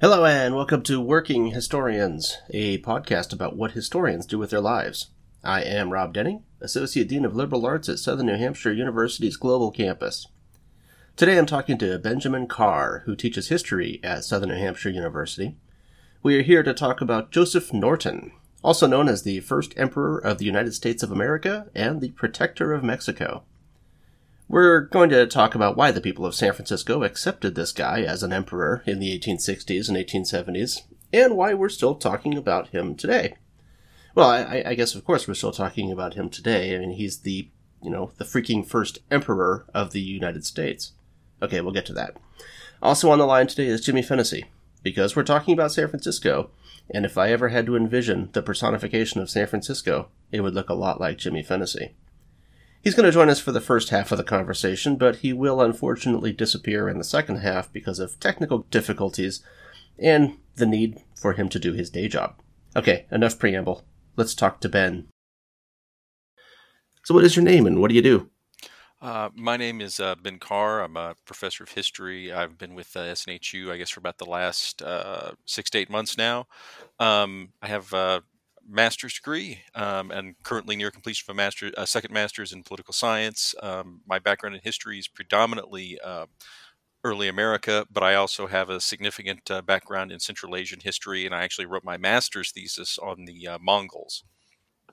Hello, and welcome to Working Historians, a podcast about what historians do with their lives. I am Rob Denning, Associate Dean of Liberal Arts at Southern New Hampshire University's Global Campus. Today I'm talking to Benjamin Carr, who teaches history at Southern New Hampshire University. We are here to talk about Joshua Norton, also known as the first Emperor of the United States of America and the Protector of Mexico. We're going to talk about why the people of San Francisco accepted this guy as an emperor in the 1860s and 1870s, and why we're still talking about him today. Well, I, I, guess, of course, we're still talking about him today. I mean, he's the, you know, the freaking first emperor of the United States. Okay, we'll get to that. Also on the line today is Jimmy Fennessy, because we're talking about San Francisco, and if I ever had to envision the personification of San Francisco, it would look a lot like Jimmy Fennessy. He's going to join us for the first half of the conversation, but he will unfortunately disappear in the second half because of technical difficulties and the need for him to do his day job. Okay, enough preamble. Let's talk to Ben. So, what is your name and what do you do? Uh, my name is uh, Ben Carr. I'm a professor of history. I've been with uh, SNHU, I guess, for about the last uh, six to eight months now. Um, I have uh, master's degree um, and currently near completion of a master, a second master's in political science. Um, my background in history is predominantly uh, early America, but I also have a significant uh, background in Central Asian history, and I actually wrote my master's thesis on the uh, Mongols.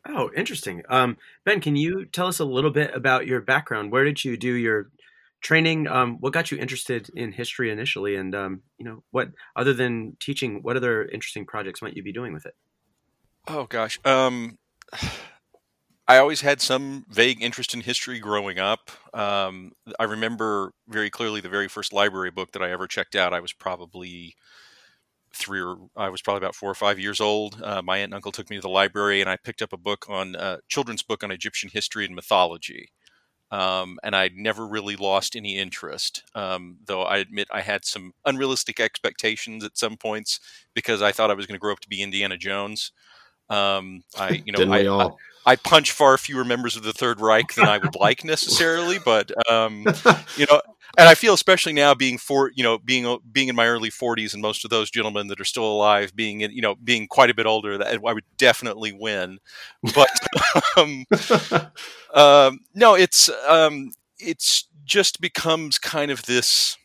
Oh, interesting. Um, ben, can you tell us a little bit about your background? Where did you do your training? Um, what got you interested in history initially? And, um, you know, what, other than teaching, what other interesting projects might you be doing with it? Oh gosh. Um, I always had some vague interest in history growing up. Um, I remember very clearly the very first library book that I ever checked out. I was probably three or I was probably about four or five years old. Uh, my aunt and uncle took me to the library, and I picked up a book on uh, children's book on Egyptian history and mythology. Um, and I'd never really lost any interest. Um, though I admit I had some unrealistic expectations at some points because I thought I was going to grow up to be Indiana Jones. Um, I, you know, I, I, I, punch far fewer members of the Third Reich than I would like necessarily, but um, you know, and I feel especially now being for you know being uh, being in my early 40s and most of those gentlemen that are still alive being in, you know being quite a bit older that I would definitely win, but um, um, no, it's um, it's just becomes kind of this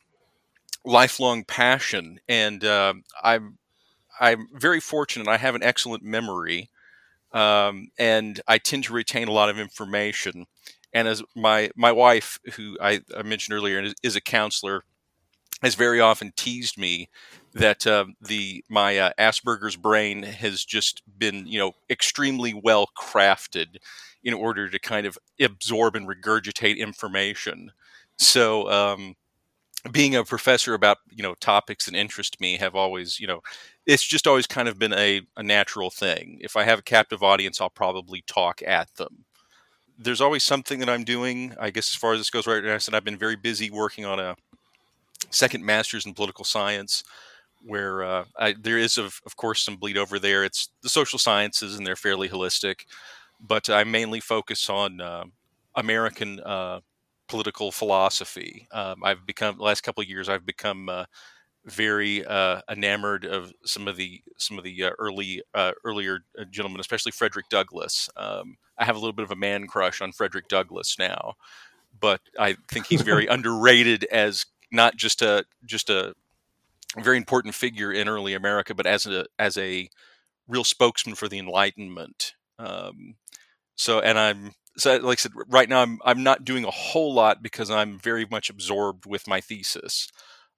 lifelong passion, and uh, I'm I'm very fortunate. I have an excellent memory, um, and I tend to retain a lot of information. And as my my wife, who I, I mentioned earlier, is, is, a counselor, has very often teased me that uh, the my uh, Asperger's brain has just been you know extremely well crafted in order to kind of absorb and regurgitate information. So. Um, being a professor about you know topics that interest me have always you know it's just always kind of been a, a natural thing. If i have a captive audience i'll probably talk at them. There's always something that i'm doing i guess as far as this goes right now i said i've been very busy working on a second master's in political science where uh, I, there is of, of course some bleed over there. It's the social sciences and they're fairly holistic but i mainly focus on uh, american uh, political philosophy. Um, I've become the last couple of years. I've become uh, very uh, enamored of some of the some of the uh, early uh, earlier uh, gentlemen, especially Frederick Douglass. Um, I have a little bit of a man crush on Frederick Douglass now, but I think he's very underrated as not just a just a very important figure in early America, but as a as a real spokesman for the Enlightenment. Um, so, and I'm so like I said, right now I'm I'm not doing a whole lot because I'm very much absorbed with my thesis.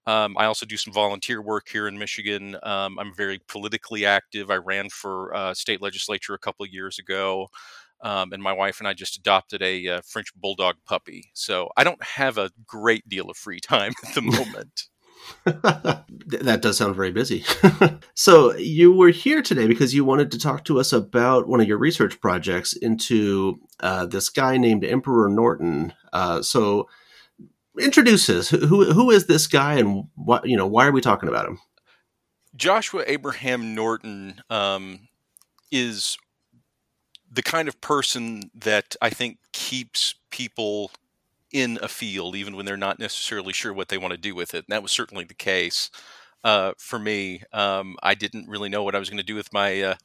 Um, I also do some volunteer work here in Michigan. Um, I'm very politically active. I ran for uh, state legislature a couple of years ago, um, and my wife and I just adopted a uh, French bulldog puppy. So I don't have a great deal of free time at the moment. that does sound very busy. so you were here today because you wanted to talk to us about one of your research projects into uh, this guy named Emperor Norton. Uh, so introduce us. Who who is this guy, and what you know? Why are we talking about him? Joshua Abraham Norton um, is the kind of person that I think keeps people in a field, even when they're not necessarily sure what they want to do with it. And that was certainly the case. uh, for me. Um, I didn't really know what I was going to do with my uh,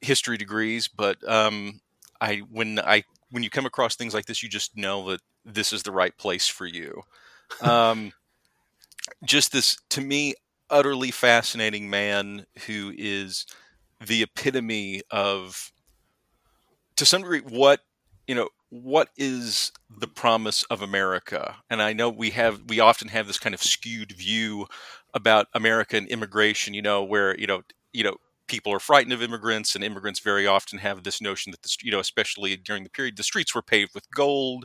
history degrees, but um, I when I when you come across things like this, you just know that this is the right place for you. Um, just this, to me, utterly fascinating man who is the epitome of, to some degree, what you know what is the promise of America? And I know we have we often have this kind of skewed view about American immigration, you know, where you know you know people are frightened of immigrants, and immigrants very often have this notion that the you know especially during the period the streets were paved with gold,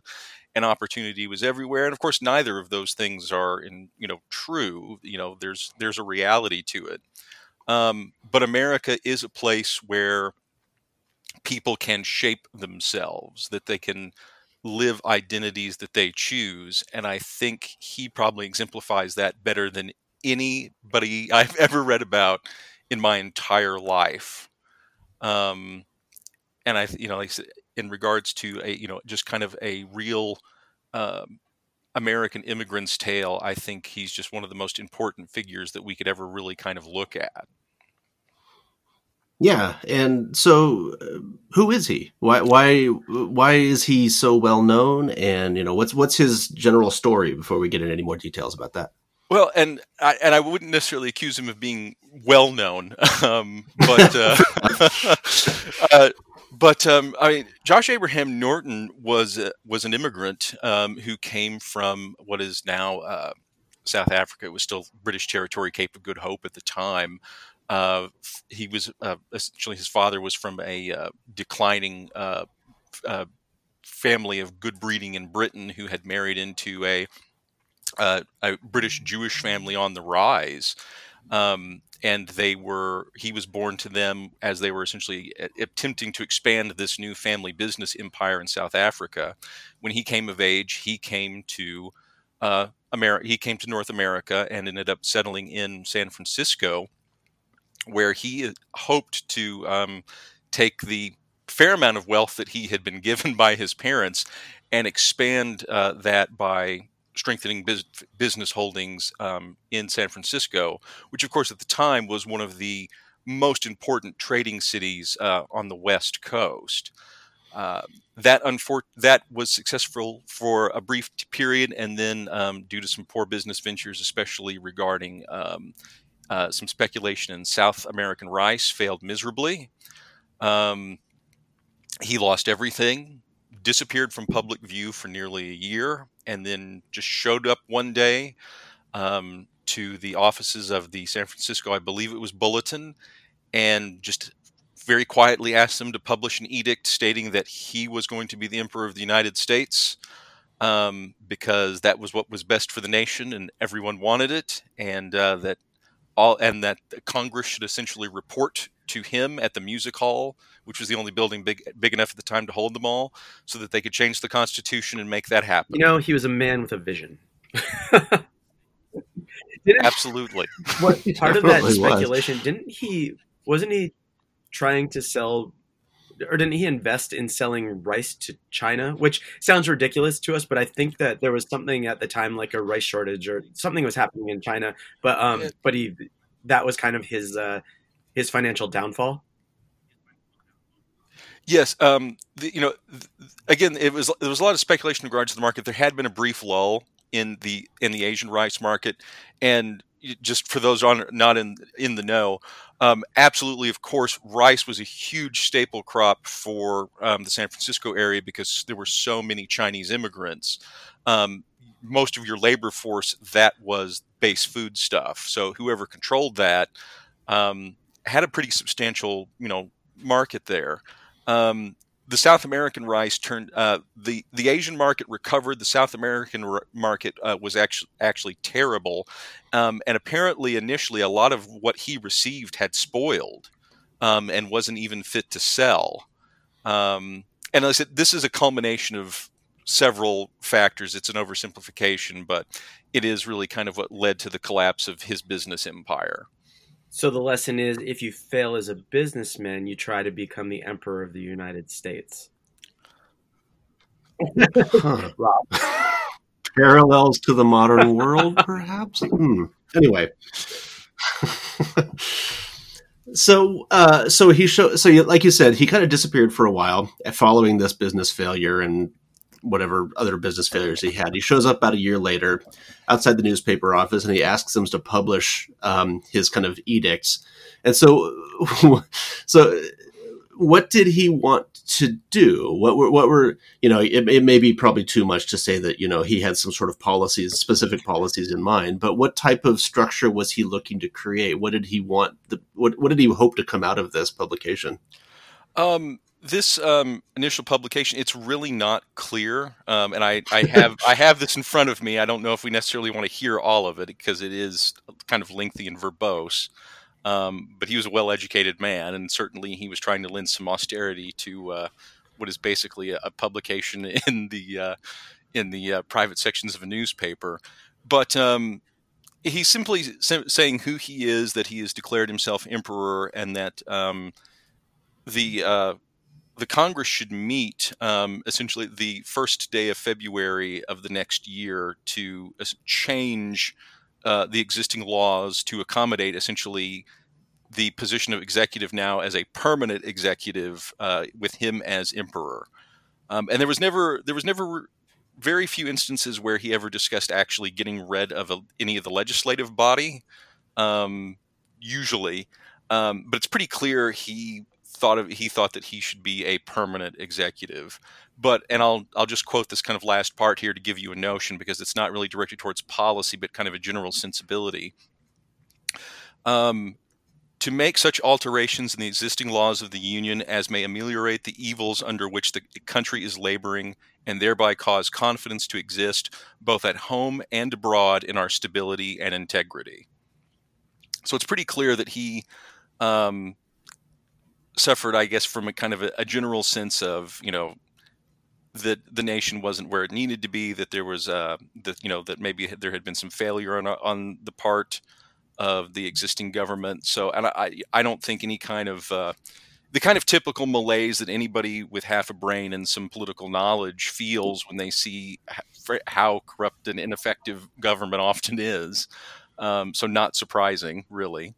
and opportunity was everywhere. And of course, neither of those things are in you know true. You know, there's there's a reality to it. Um, but America is a place where people can shape themselves, that they can live identities that they choose. And I think he probably exemplifies that better than anybody I've ever read about in my entire life. Um, and I, you know, like in regards to a, you know, just kind of a real um, American immigrant's tale, I think he's just one of the most important figures that we could ever really kind of look at. Yeah, and so uh, who is he? Why why why is he so well known? And you know what's what's his general story before we get into any more details about that. Well, and I, and I wouldn't necessarily accuse him of being well known, um, but uh, uh, but um, I mean, Josh Abraham Norton was uh, was an immigrant um, who came from what is now uh, South Africa. It was still British territory, Cape of Good Hope at the time. Uh, he was uh, essentially his father was from a uh, declining uh, uh, family of good breeding in Britain who had married into a, uh, a British Jewish family on the rise. Um, and they were he was born to them as they were essentially attempting to expand this new family business empire in South Africa. When he came of age, he came to America. He came to North America and ended up settling in San Francisco where he hoped to um, take the fair amount of wealth that he had been given by his parents and expand uh, that by strengthening biz- business holdings um, in San Francisco, which, of course, at the time was one of the most important trading cities uh, on the West Coast. Uh, that unfor- that was successful for a brief period, and then um, due to some poor business ventures, especially regarding um, uh, some speculation in South American rice failed miserably. Um, he lost everything, disappeared from public view for nearly a year, and then just showed up one day um, to the offices of the San Francisco, I believe it was Bulletin, and just very quietly asked them to publish an edict stating that he was going to be the Emperor of the United States. Um, because that was what was best for the nation and everyone wanted it, and uh, that all and that Congress should essentially report to him at the music hall, which was the only building big big enough at the time to hold them all, so that they could change the Constitution and make that happen. You know, he was a man with a vision. Absolutely. What part of that speculation? Was. Didn't he? Wasn't he trying to sell or didn't he invest in selling rice to China? Which sounds ridiculous to us, but I think that there was something at the time like a rice shortage or something was happening in China. But um, but he that was kind of his uh, his financial downfall. Yes, um, the, you know, again, it was there was a lot of speculation in regards to the market. There had been a brief lull in the in the Asian rice market, and just for those on not in in the know, um, absolutely, of course, rice was a huge staple crop for um, the San Francisco area because there were so many Chinese immigrants. Um, most of your labor force that was base food stuff. So whoever controlled that um, had a pretty substantial, you know, market there. The South American rice turned uh, the the Asian market recovered. The South American r- market uh, was actually actually terrible, um, and apparently initially a lot of what he received had spoiled um, and wasn't even fit to sell. Um, and I said this is a culmination of several factors. It's an oversimplification, but it is really kind of what led to the collapse of his business empire. So the lesson is if you fail as a businessman, you try to become the emperor of the United States. huh. Parallels to the modern world, perhaps? Hmm. Anyway. so, uh, so he showed. So, like you said, he kind of disappeared for a while following this business failure and whatever other business failures he had. He shows up about a year later outside the newspaper office and he asks them to publish um, his kind of edicts. And so, so what did he want to do? What were, what were, you know, it, it, may be probably too much to say that, you know, he had some sort of policies, specific policies in mind, but what type of structure was he looking to create? What did he want? The, what, what did he hope to come out of this publication? Um, this um, initial publication, it's really not clear. Um, and I, I have, I have this in front of me. I don't know if we necessarily want to hear all of it because it is kind of lengthy and verbose. Um, but he was a well-educated man, and certainly he was trying to lend some austerity to uh, what is basically a, a publication in the uh, in the uh, private sections of a newspaper. But um, he's simply saying who he is, that he has declared himself emperor, and that um, the uh, the Congress should meet um, essentially the first day of February of the next year to change uh, the existing laws to accommodate essentially the position of executive now as a permanent executive uh, with him as emperor. Um, and there was never there was never very few instances where he ever discussed actually getting rid of a, any of the legislative body. Um, usually, um, but it's pretty clear he thought of he thought that he should be a permanent executive but and I'll I'll just quote this kind of last part here to give you a notion because it's not really directed towards policy but kind of a general sensibility. Um, to make such alterations in the existing laws of the Union as may ameliorate the evils under which the country is laboring and thereby cause confidence to exist both at home and abroad in our stability and integrity. So it's pretty clear that he um, suffered, I guess, from a kind of a, a general sense of, you know, that the nation wasn't where it needed to be, that there was, uh, that you know, that maybe there had been some failure on on the part of the existing government. So, and I, I don't think any kind of uh, the kind of typical malaise that anybody with half a brain and some political knowledge feels when they see how corrupt and ineffective government often is. Um, so, not surprising, really.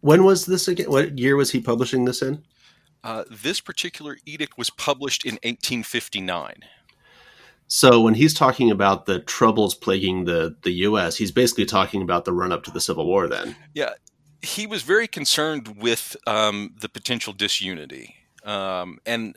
When was this again? What year was he publishing this in? Uh, this particular edict was published in 1859. So when he's talking about the troubles plaguing the the U.S., he's basically talking about the run up to the Civil War. Then, yeah, he was very concerned with um, the potential disunity, um, and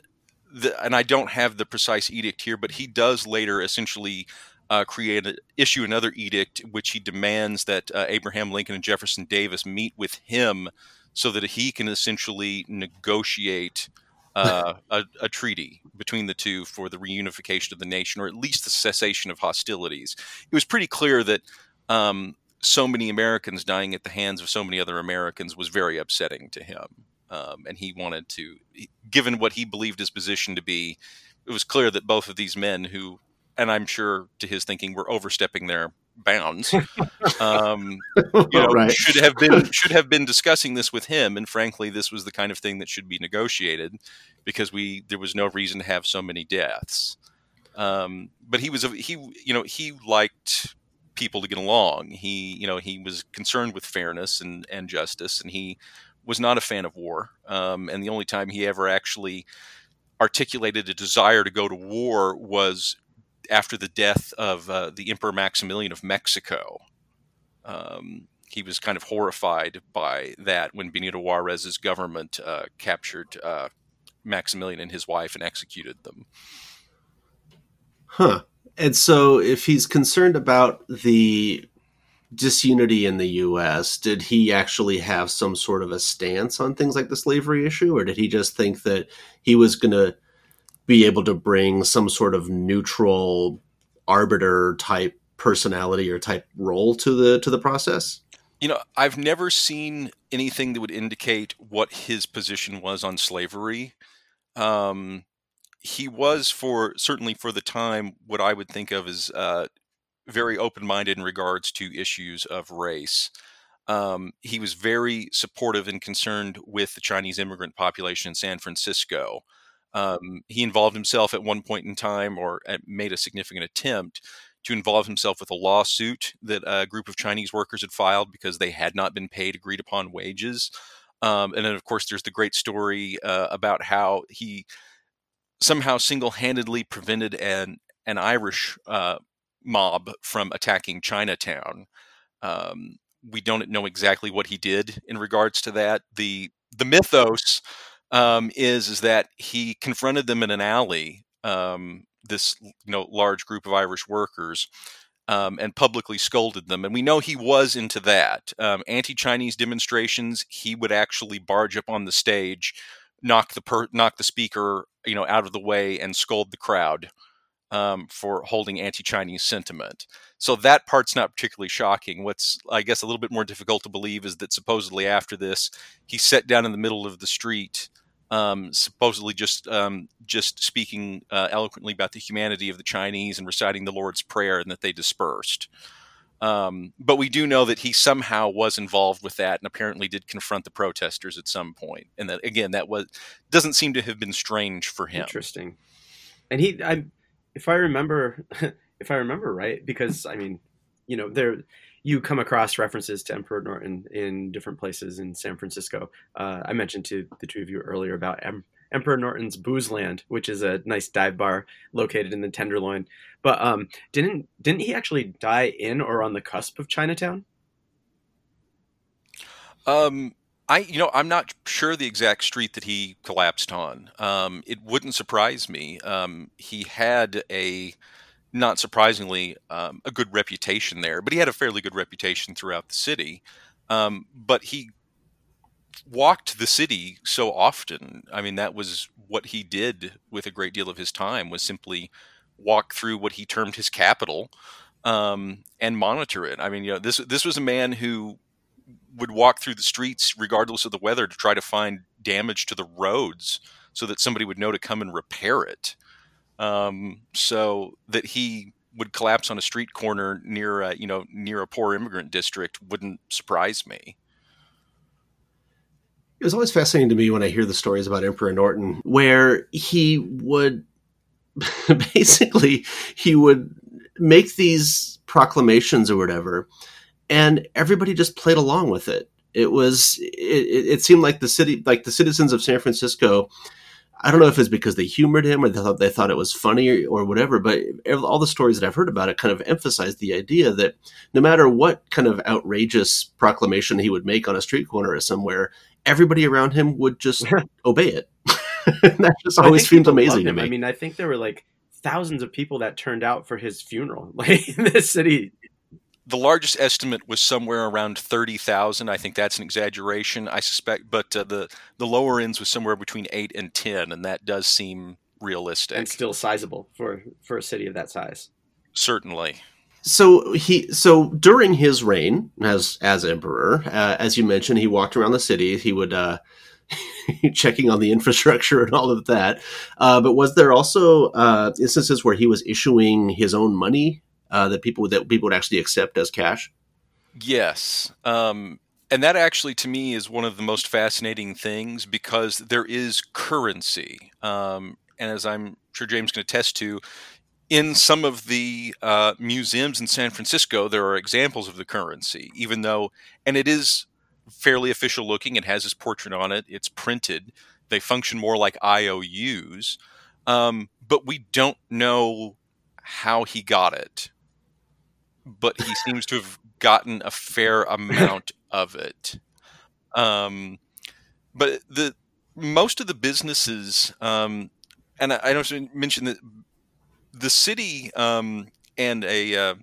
the, and I don't have the precise edict here, but he does later essentially uh, create a, issue another edict which he demands that uh, Abraham Lincoln and Jefferson Davis meet with him so that he can essentially negotiate uh, a, a, treaty between the two for the reunification of the nation, or at least the cessation of hostilities. It was pretty clear that um, so many Americans dying at the hands of so many other Americans was very upsetting to him. Um, and he wanted to, given what he believed his position to be, it was clear that both of these men, who, and I'm sure to his thinking, were overstepping their bounds. Um, you know, right. should have been should have been discussing this with him, and frankly, this was the kind of thing that should be negotiated because we there was no reason to have so many deaths. Um, but he was a, he you know he liked people to get along. He you know he was concerned with fairness and and justice, and he was not a fan of war. Um, and the only time he ever actually articulated a desire to go to war was after the death of uh, the Emperor Maximilian of Mexico. Um, he was kind of horrified by that when Benito Juarez's government uh, captured uh, Maximilian and his wife and executed them. Huh. And so, if he's concerned about the disunity in the U.S., did he actually have some sort of a stance on things like the slavery issue, or did he just think that he was going to be able to bring some sort of neutral arbiter type personality or type role to the to the process? You know, I've never seen anything that would indicate what his position was on slavery. Um, he was for certainly for the time what I would think of as uh, very open minded in regards to issues of race. Um, he was very supportive and concerned with the Chinese immigrant population in San Francisco. Um, he involved himself at one point in time or made a significant attempt to involve himself with a lawsuit that a group of Chinese workers had filed because they had not been paid agreed upon wages. Um, and then, of course, there's the great story uh, about how he somehow single-handedly prevented an an Irish uh, mob from attacking Chinatown. Um, we don't know exactly what he did in regards to that. the The mythos um, is is that he confronted them in an alley. Um, this you know large group of Irish workers. Um, and publicly scolded them. And we know he was into that. Um, anti-Chinese demonstrations, he would actually barge up on the stage, knock the per- knock the speaker, you know, out of the way, and scold the crowd um, for holding anti-Chinese sentiment. So that part's not particularly shocking. What's, I guess, a little bit more difficult to believe is that supposedly after this, he sat down in the middle of the street, um, supposedly just um, just speaking uh, eloquently about the humanity of the Chinese and reciting the Lord's Prayer, and that they dispersed. Um, but we do know that he somehow was involved with that and apparently did confront the protesters at some point. And that again, that was doesn't seem to have been strange for him. Interesting. And he, I, if I remember, if I remember right, because I mean, you know, there you come across references to Emperor Norton in different places in San Francisco. Uh, I mentioned to the two of you earlier about em- Emperor Norton's Boozeland, which is a nice dive bar located in the Tenderloin. But um, didn't didn't he actually die in or on the cusp of Chinatown? Um, I, you know, I'm not sure the exact street that he collapsed on. Um, it wouldn't surprise me. Um, he had a, not surprisingly, um, a good reputation there, but he had a fairly good reputation throughout the city. Um, but he walked the city so often. I mean, that was what he did with a great deal of his time was simply walk through what he termed his capital um, and monitor it. I mean, you know, this this was a man who would walk through the streets regardless of the weather to try to find damage to the roads so that somebody would know to come and repair it. Um, so that he would collapse on a street corner near, a, you know, near a poor immigrant district wouldn't surprise me. It was always fascinating to me when I hear the stories about Emperor Norton, where he would basically he would make these proclamations or whatever and everybody just played along with it. It was it, it seemed like the city, like the citizens of San Francisco. I don't know if it's because they humored him or they thought they thought it was funny or, or whatever, but all the stories that I've heard about it kind of emphasize the idea that no matter what kind of outrageous proclamation he would make on a street corner or somewhere, everybody around him would just obey it. that just always seems amazing to me. I mean, I think there were like thousands of people that turned out for his funeral. Like in this city, the largest estimate was somewhere around 30,000. I think that's an exaggeration, I suspect, but uh, the the lower ends was somewhere between 8 and 10 and that does seem realistic. And still sizable for for a city of that size. Certainly. So he so during his reign as as emperor, uh, as you mentioned, he walked around the city. He would uh, checking on the infrastructure and all of that. Uh, but was there also uh, instances where he was issuing his own money uh, that people that people would actually accept as cash? Yes, um, and that actually to me is one of the most fascinating things because there is currency, um, and as I'm sure James can attest to. In some of the uh, museums in San Francisco, there are examples of the currency, even though, and it is fairly official looking. It has his portrait on it. It's printed. They function more like IOUs, um, but we don't know how he got it but he seems to have gotten a fair amount of it. Um, but the most of the businesses, um, and I, don't mention that the city um, and a uh,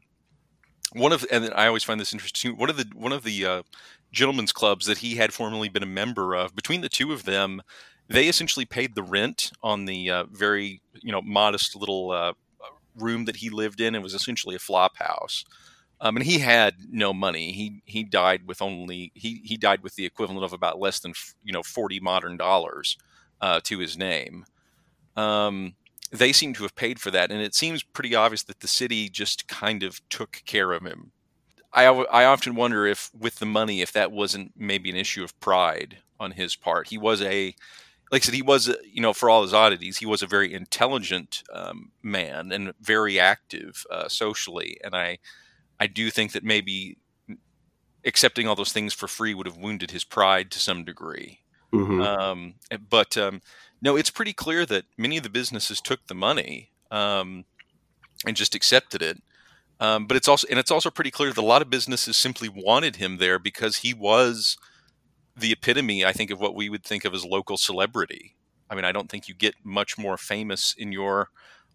one of and I always find this interesting. One of the one of the uh, gentlemen's clubs that he had formerly been a member of. Between the two of them, they essentially paid the rent on the uh, very you know modest little uh, room that he lived in. It was essentially a flop house. Um, and he had no money. He he died with only he he died with the equivalent of about less than you know forty modern dollars uh, to his name. Um, they seem to have paid for that, and it seems pretty obvious that the city just kind of took care of him. I I often wonder if with the money, if that wasn't maybe an issue of pride on his part. He was a like I said, he was, you know, for all his oddities, he was a very intelligent um, man and very active uh, socially. And I, I do think that maybe accepting all those things for free would have wounded his pride to some degree. Mm-hmm. Um, but um, no, it's pretty clear that many of the businesses took the money um, and just accepted it. Um, but it's also and it's also pretty clear that a lot of businesses simply wanted him there because he was the epitome, I think, of what we would think of as local celebrity. I mean, I don't think you get much more famous in your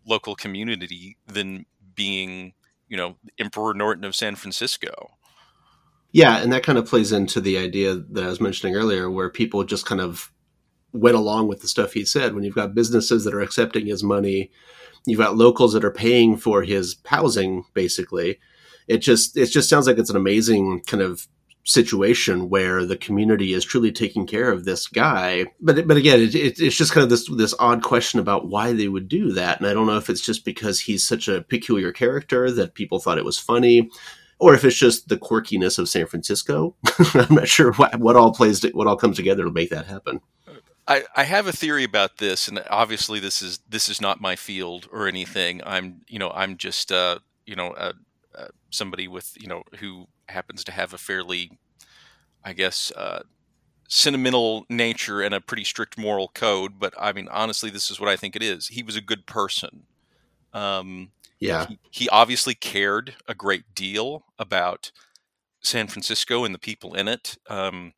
local community than being, you know, Emperor Norton of San Francisco. Yeah, and that kind of plays into the idea that I was mentioning earlier, where people just kind of went along with the stuff he said. When you've got businesses that are accepting his money, you've got locals that are paying for his housing, basically. It just it just sounds like it's an amazing kind of situation where the community is truly taking care of this guy. But but again, it, it, it's just kind of this this odd question about why they would do that, and I don't know if it's just because he's such a peculiar character that people thought it was funny or if it's just the quirkiness of San Francisco. I'm not sure what, what all plays to, what all comes together to make that happen. I, I have a theory about this, and obviously this is this is not my field or anything. I'm you know I'm just uh, you know uh, uh, somebody with you know who happens to have a fairly, I guess, uh, sentimental nature and a pretty strict moral code. But I mean, honestly, this is what I think it is. He was a good person. Um, yeah. He, he obviously cared a great deal about San Francisco and the people in it. Um,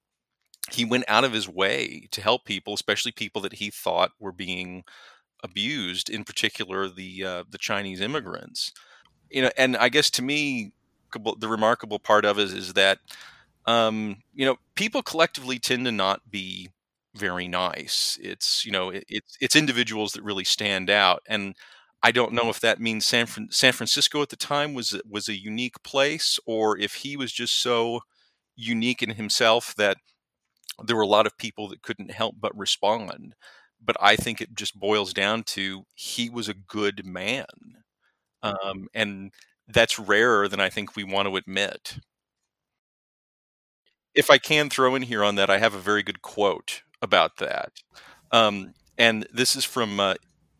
he went out of his way to help people, especially people that he thought were being abused, in particular the uh, the Chinese immigrants. You know, and I guess to me, the remarkable part of it is that um, you know people collectively tend to not be very nice. It's you know it, it's it's individuals that really stand out, and I don't know if that means San Fran- San Francisco at the time was was a unique place, or if he was just so unique in himself that there were a lot of people that couldn't help but respond. But I think it just boils down to he was a good man, um, and that's rarer than I think we want to admit. If I can throw in here on that, I have a very good quote about that. Um, and this is from uh,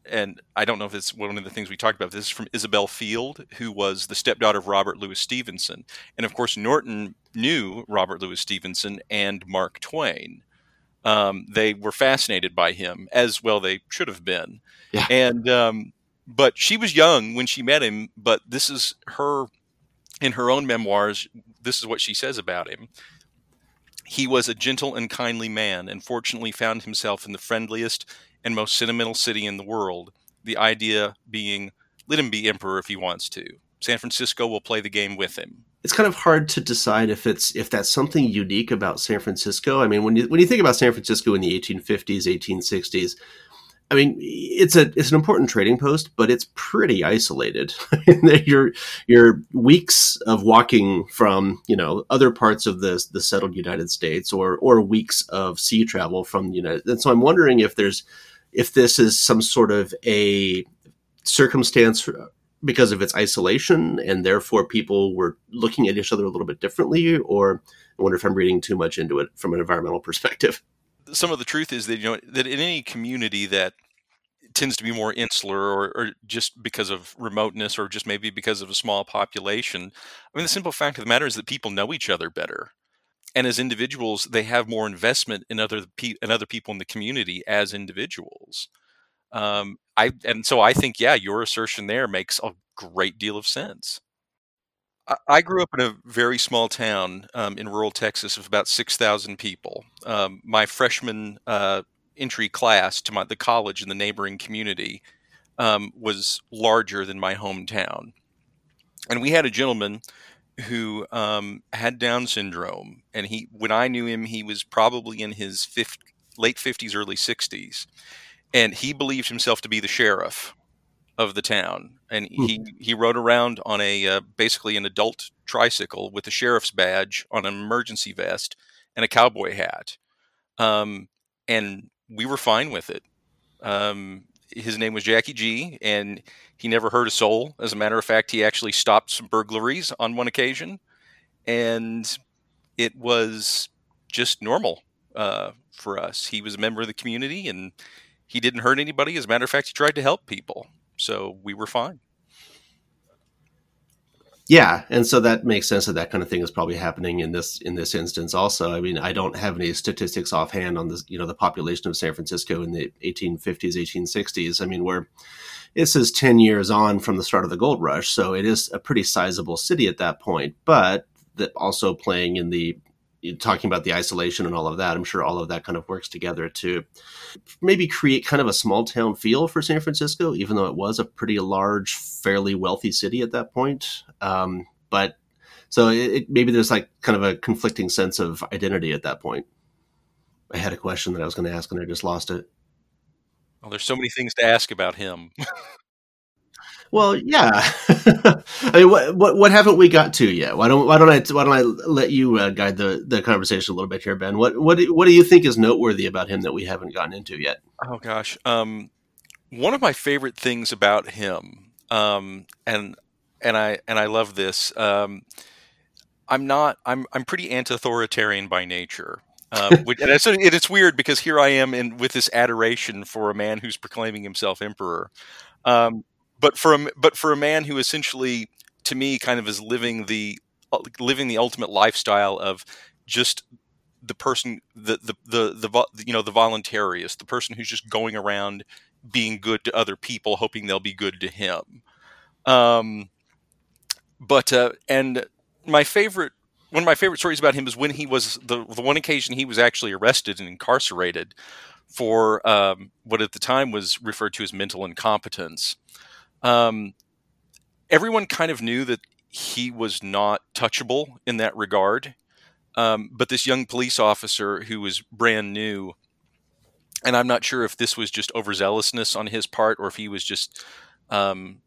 and I don't know if it's one of the things we talked about. This is from Isobel Field, who was the stepdaughter of Robert Louis Stevenson, and of course Norton knew Robert Louis Stevenson and Mark Twain. Um, they were fascinated by him, as well they should have been. Yeah. And um, but she was young when she met him. But this is her in her own memoirs. This is what she says about him. He was a gentle and kindly man, and fortunately found himself in the friendliest and most sentimental city in the world. The idea being, let him be emperor if he wants to. San Francisco will play the game with him. It's kind of hard to decide if it's if that's something unique about San Francisco. I mean, when you when you think about San Francisco in the 1850s, 1860s, I mean, it's a it's an important trading post, but it's pretty isolated. you're you're weeks of walking from you know other parts of the the settled United States, or or weeks of sea travel from the United. And so I'm wondering if there's if this is some sort of a circumstance because of its isolation and therefore people were looking at each other a little bit differently or i wonder if i'm reading too much into it from an environmental perspective some of the truth is that you know that in any community that tends to be more insular or, or, just because of remoteness or just maybe because of a small population i mean the simple fact of the matter is that people know each other better. And as individuals they have more investment in other pe- in other people in the community as individuals. Um, i and so i think yeah your assertion there makes a great deal of sense I, grew up in a very small town um, in rural Texas of about 6,000 people. Um, my freshman uh, entry class to my, the college in the neighboring community um, was larger than my hometown. And we had a gentleman who um, had Down syndrome, and he when I knew him, he was probably in his 50, late fifties, early sixties, and he believed himself to be the sheriff of the town, and hmm. he he rode around on a uh, basically an adult tricycle with a sheriff's badge on an emergency vest and a cowboy hat, um, and we were fine with it. Um, his name was Jackie G, and he never hurt a soul. As a matter of fact, he actually stopped some burglaries on one occasion, and it was just normal. uh, for us. He was a member of the community, and he didn't hurt anybody. As a matter of fact, he tried to help people, so we were fine. Yeah, and so that makes sense that that kind of thing is probably happening in this in this instance. Also, I mean, I don't have any statistics offhand on this, you know, the population of San Francisco in the 1850s, 1860s. I mean, we're this is 10 years on from the start of the gold rush, so it is a pretty sizable city at that point. But that also playing in the talking about the isolation and all of that, I'm sure all of that kind of works together to maybe create kind of a small town feel for San Francisco, even though it was a pretty large, fairly wealthy city at that point. Um, but so it, it, maybe there's like kind of a conflicting sense of identity at that point. I had a question that I was going to ask and I just lost it. Well, there's so many things to ask about him. Well, yeah. I mean, what, what what haven't we got to yet? Why don't why don't I why don't I let you uh, guide the, the conversation a little bit here, Ben? What what do, what do you think is noteworthy about him that we haven't gotten into yet? Oh gosh, um, one of my favorite things about him, um, and and I and I love this. Um, I'm not. I'm I'm pretty anti-authoritarian by nature. Um, which, and it's, it's weird because here I am in with this adoration for a man who's proclaiming himself emperor. Um, but for a, but for a man who essentially to me kind of is living the uh, living the ultimate lifestyle of just the person the the the, the you know the voluntarist the person who's just going around being good to other people hoping they'll be good to him. Um but uh and my favorite one of my favorite stories about him is when he was the the one occasion he was actually arrested and incarcerated for um, what at the time was referred to as mental incompetence um, everyone kind of knew that he was not touchable in that regard. Um, but this young police officer who was brand new, and I'm not sure if this was just overzealousness on his part or if he was just um,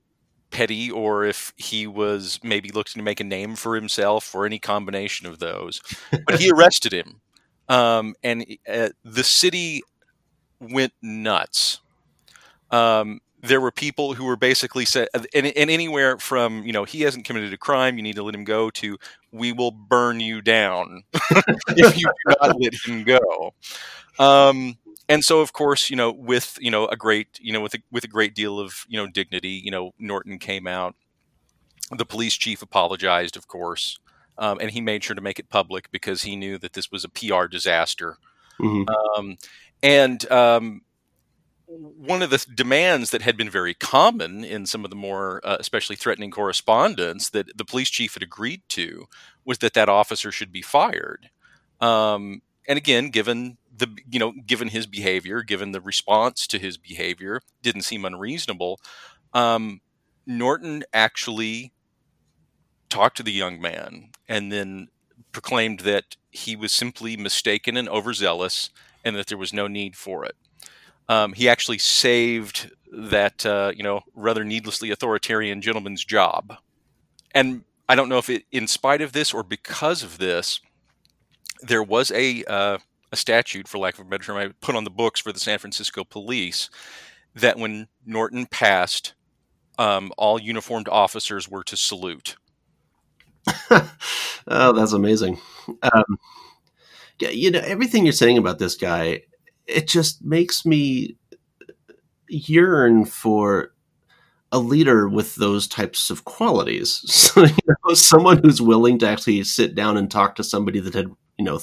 petty or if he was maybe looking to make a name for himself or any combination of those. But he arrested him. Um, and uh, the city went nuts. Um, there were people who were basically said, and, and, anywhere from you know he hasn't committed a crime, you need to let him go, to we will burn you down if you do not let him go. Um, and so, of course, you know, with you know a great you know with a, with a great deal of you know dignity, you know, Norton came out. The police chief apologized, of course, um, and he made sure to make it public because he knew that this was a PR disaster. Mm-hmm. Um, and um, one of the demands that had been very common in some of the more uh, especially threatening correspondence that the police chief had agreed to was that that officer should be fired. Um, and again given the you know given his behavior given the response to his behavior didn't seem unreasonable. Um, norton actually talked to the young man and then proclaimed that he was simply mistaken and overzealous and that there was no need for it um, he actually saved that uh, you know rather needlessly authoritarian gentleman's job. And I don't know if it, in spite of this or because of this, there was a uh, a statute, for lack of a better term, I put on the books for the San Francisco police that when Norton passed, um, all uniformed officers were to salute. oh, that's amazing. Um, yeah, you know everything you're saying about this guy it just makes me yearn for a leader with those types of qualities. So, you know, someone who's willing to actually sit down and talk to somebody that had, you know,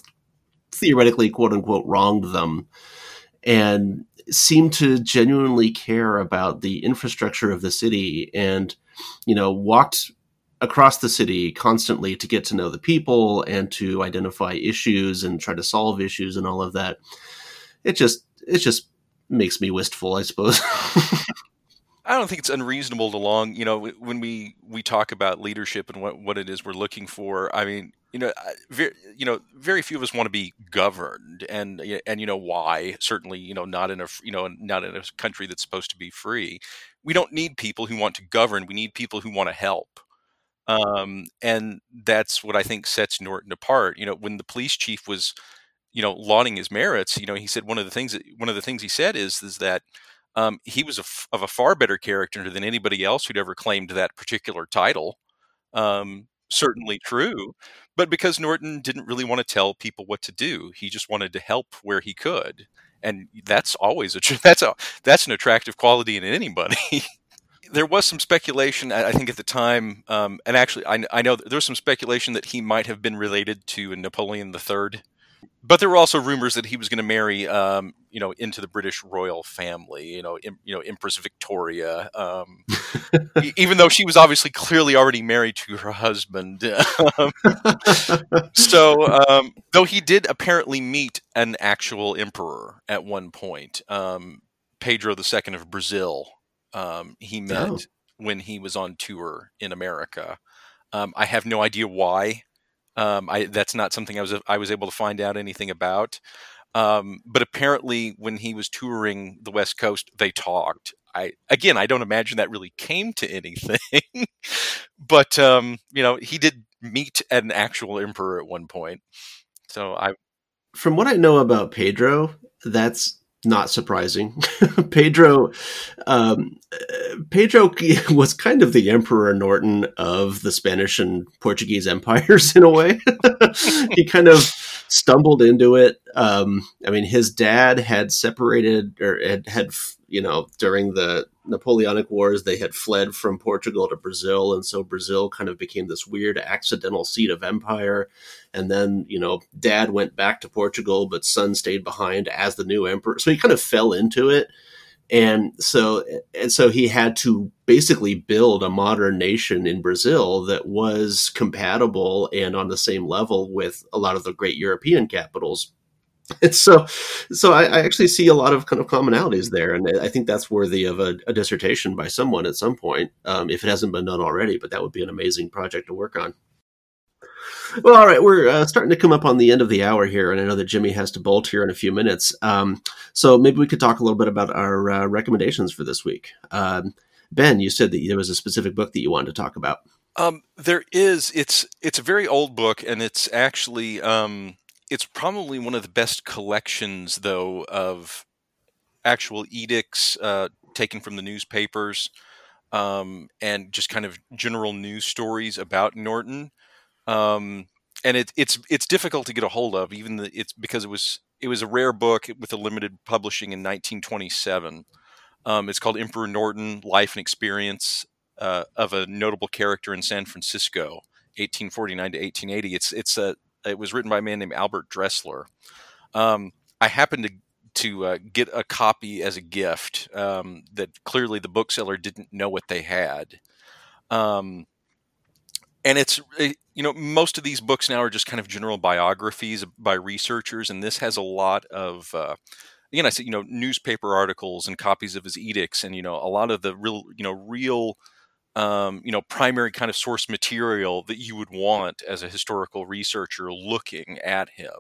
theoretically, quote unquote, wronged them and seem to genuinely care about the infrastructure of the city and, you know, walked across the city constantly to get to know the people and to identify issues and try to solve issues and all of that it just it just makes me wistful, I suppose. I don't think it's unreasonable to long, you know, when we we talk about leadership and what what it is we're looking for. I mean, you know, very, you know, very few of us want to be governed, and and you know why? Certainly, you know, not in a you know not in a country that's supposed to be free. We don't need people who want to govern. We need people who want to help. Um, and that's what I think sets Norton apart. You know, when the police chief was you know, lauding his merits, you know, he said one of the things that one of the things he said is is that um, he was a f- of a far better character than anybody else who'd ever claimed that particular title. Um, certainly true, but because Norton didn't really want to tell people what to do, he just wanted to help where he could, and that's always a that's a that's an attractive quality in anybody. there was some speculation, I think, at the time, um, and actually, I, I know there was some speculation that he might have been related to Napoleon III but there were also rumors that he was going to marry, um, you know, into the British royal family. You know, you know, Empress Victoria, um, even though she was obviously clearly already married to her husband. Um, so, um, though he did apparently meet an actual emperor at one point, um, Pedro II of Brazil, um, he met oh. when he was on tour in America. I have no idea why. Um, I, that's not something I was I was able to find out anything about. Um, but apparently, when he was touring the West Coast, they talked. I again, I don't imagine that really came to anything, but um, you know, he did meet an actual emperor at one point. So I, from what I know about Pedro, that's not surprising. Pedro, um, Pedro was kind of the Emperor Norton of the Spanish and Portuguese empires in a way. he kind of stumbled into it. Um, I mean, his dad had separated or had, had you know, during the Napoleonic Wars, they had fled from Portugal to Brazil, and so Brazil kind of became this weird accidental seat of empire. And then, you know, dad went back to Portugal, but son stayed behind as the new emperor. So he kind of fell into it. And so, and so he had to basically build a modern nation in Brazil that was compatible and on the same level with a lot of the great European capitals. And so so I, I, actually see a lot of kind of commonalities there. And i think that's worthy of a, a dissertation by someone at some point um, if it hasn't been done already but that would be an amazing project to work on well all right we're uh, starting to come up on the end of the hour here and i know that jimmy has to bolt here in a few minutes. Um, so maybe we could talk a little bit about our uh, recommendations for this week. Um, ben you said that there was a specific book that you wanted to talk about. Um, there is. It's it's a very old book and it's actually um, it's probably one of the best collections, though, of actual edicts uh, taken from the newspapers um, and just kind of general news stories about Norton. Um, and it, it's it's difficult to get a hold of, even the, it's because it was it was a rare book with a limited publishing in 1927. Um, it's called Emperor Norton: Life and Experience uh, of a Notable Character in San Francisco, 1849 to 1880. It's it's a it was written by a man named Albert Dressler. Um, I happened to to uh, get a copy as a gift um, that clearly the bookseller didn't know what they had. Um, and it's you know most of these books now are just kind of general biographies by researchers, and this has a lot of uh, again I said you know newspaper articles and copies of his edicts, and you know a lot of the real you know real um, you know, primary kind of source material that you would want as a historical researcher looking at him.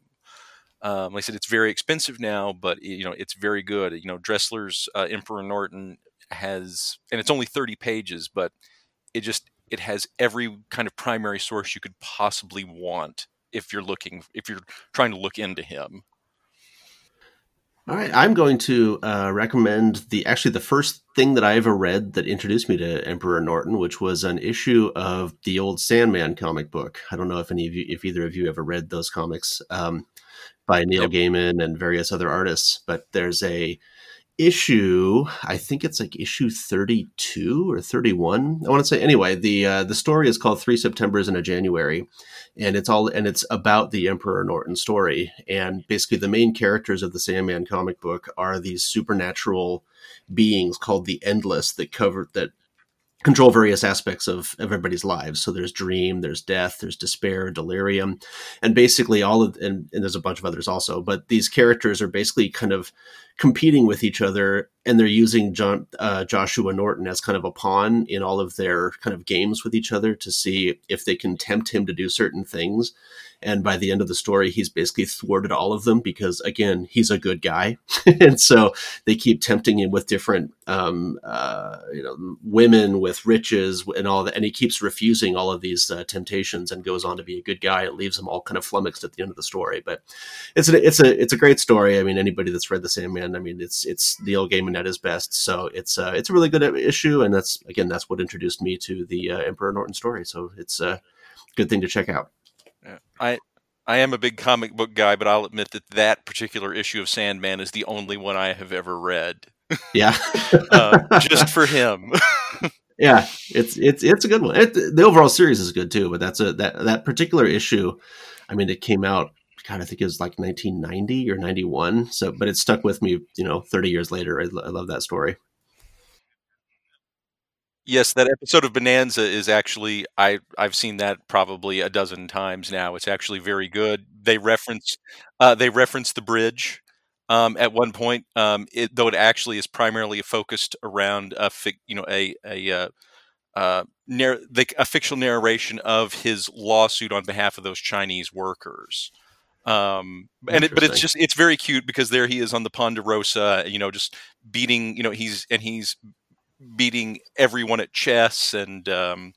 Um, like I said, it's very expensive now, but you know, it's very good. You know, Dressler's uh, Emperor Norton has, and it's only thirty pages, but it just it has every kind of primary source you could possibly want if you're looking if you're trying to look into him. All right, I'm going to uh, recommend the actually the first thing that I ever read that introduced me to Emperor Norton, which was an issue of the old Sandman comic book. I don't know if any of you, if either of you ever read those comics um, by Neil yep. Gaiman and various other artists, but there's a issue i think it's like issue 32 or 31 i want to say anyway the uh, the story is called three septembers and a january and it's all and it's about the emperor norton story. And basically the main characters of the sandman comic book are these supernatural beings called the endless that cover that control various aspects of everybody's lives. So there's dream, there's death, there's despair, delirium, and basically all of and, and, there's a bunch of others also. But these characters are basically kind of competing with each other, and they're using John uh, Joshua Norton as kind of a pawn in all of their kind of games with each other to see if they can tempt him to do certain things. And by the end of the story, he's basically thwarted all of them because, again, he's a good guy, and so they keep tempting him with different, um, uh, you know, women with riches and all that, and he keeps refusing all of these uh, temptations and goes on to be a good guy. It leaves them all kind of flummoxed at the end of the story, but it's a it's a it's a great story. I mean, anybody that's read the Sandman, I mean, it's it's Neil Gaiman at his best. So it's uh, it's a really good issue, and that's again that's what introduced me to the uh, Emperor Norton story. So it's a good thing to check out. Yeah. I I am a big comic book guy, but I'll admit that that particular issue of Sandman is the only one I have ever read. Yeah, uh, just for him. yeah, it's it's it's a good one. It, the overall series is good too, but that's a that that particular issue. I mean, it came out. God, I think it was like 1990 or 91. So, but it stuck with me. You know, 30 years later, I, I love that story. Yes, that episode of Bonanza is actually I I've seen that probably a dozen times now. It's actually very good. They reference uh, they reference the bridge um, at one point, um, it, though it actually is primarily focused around a you know a a uh, uh, narr- the, a fictional narration of his lawsuit on behalf of those Chinese workers. Um, and it, but it's just it's very cute because there he is on the Ponderosa, you know, just beating, you know, he's and he's beating everyone at chess and um,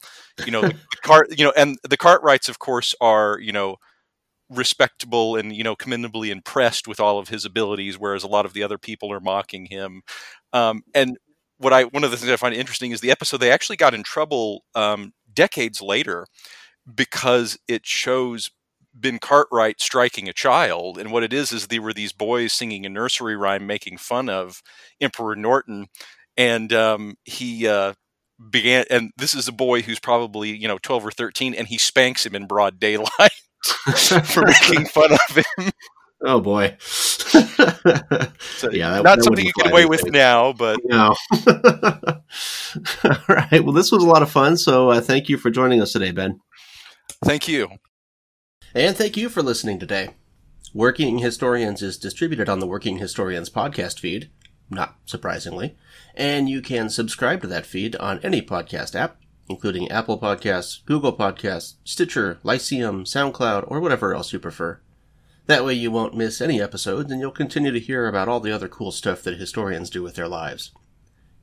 you know cart you know and the Cartwrights of course are you know respectable and you know commendably impressed with all of his abilities whereas a lot of the other people are mocking him. Um, and what I one of the things I find interesting is the episode they actually got in trouble um, decades later because it shows Ben Cartwright striking a child, and what it is is there were these boys singing a nursery rhyme making fun of Emperor Norton, and um, he uh, began. And this is a boy who's probably you know twelve or thirteen, and he spanks him in broad daylight for making fun of him. Oh boy! so, yeah, that, not that something you get away with now, but no. All right. Well, this was a lot of fun. So, uh, thank you for joining us today, Ben. Thank you, and thank you for listening today. Working Historians is distributed on the Working Historians podcast feed, not surprisingly, and you can subscribe to that feed on any podcast app, including Apple Podcasts, Google Podcasts, Stitcher, Lyceum, SoundCloud, or whatever else you prefer. That way you won't miss any episodes and you'll continue to hear about all the other cool stuff that historians do with their lives.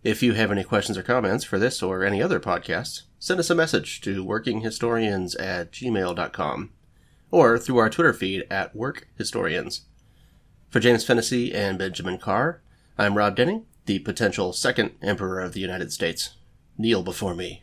If you have any questions or comments for this or any other podcasts, send us a message to workinghistorians at gmail.com or through our Twitter feed at workhistorians. For James Fennessy and Benjamin Carr, I'm Rob Denning, the potential second Emperor of the United States. Kneel before me.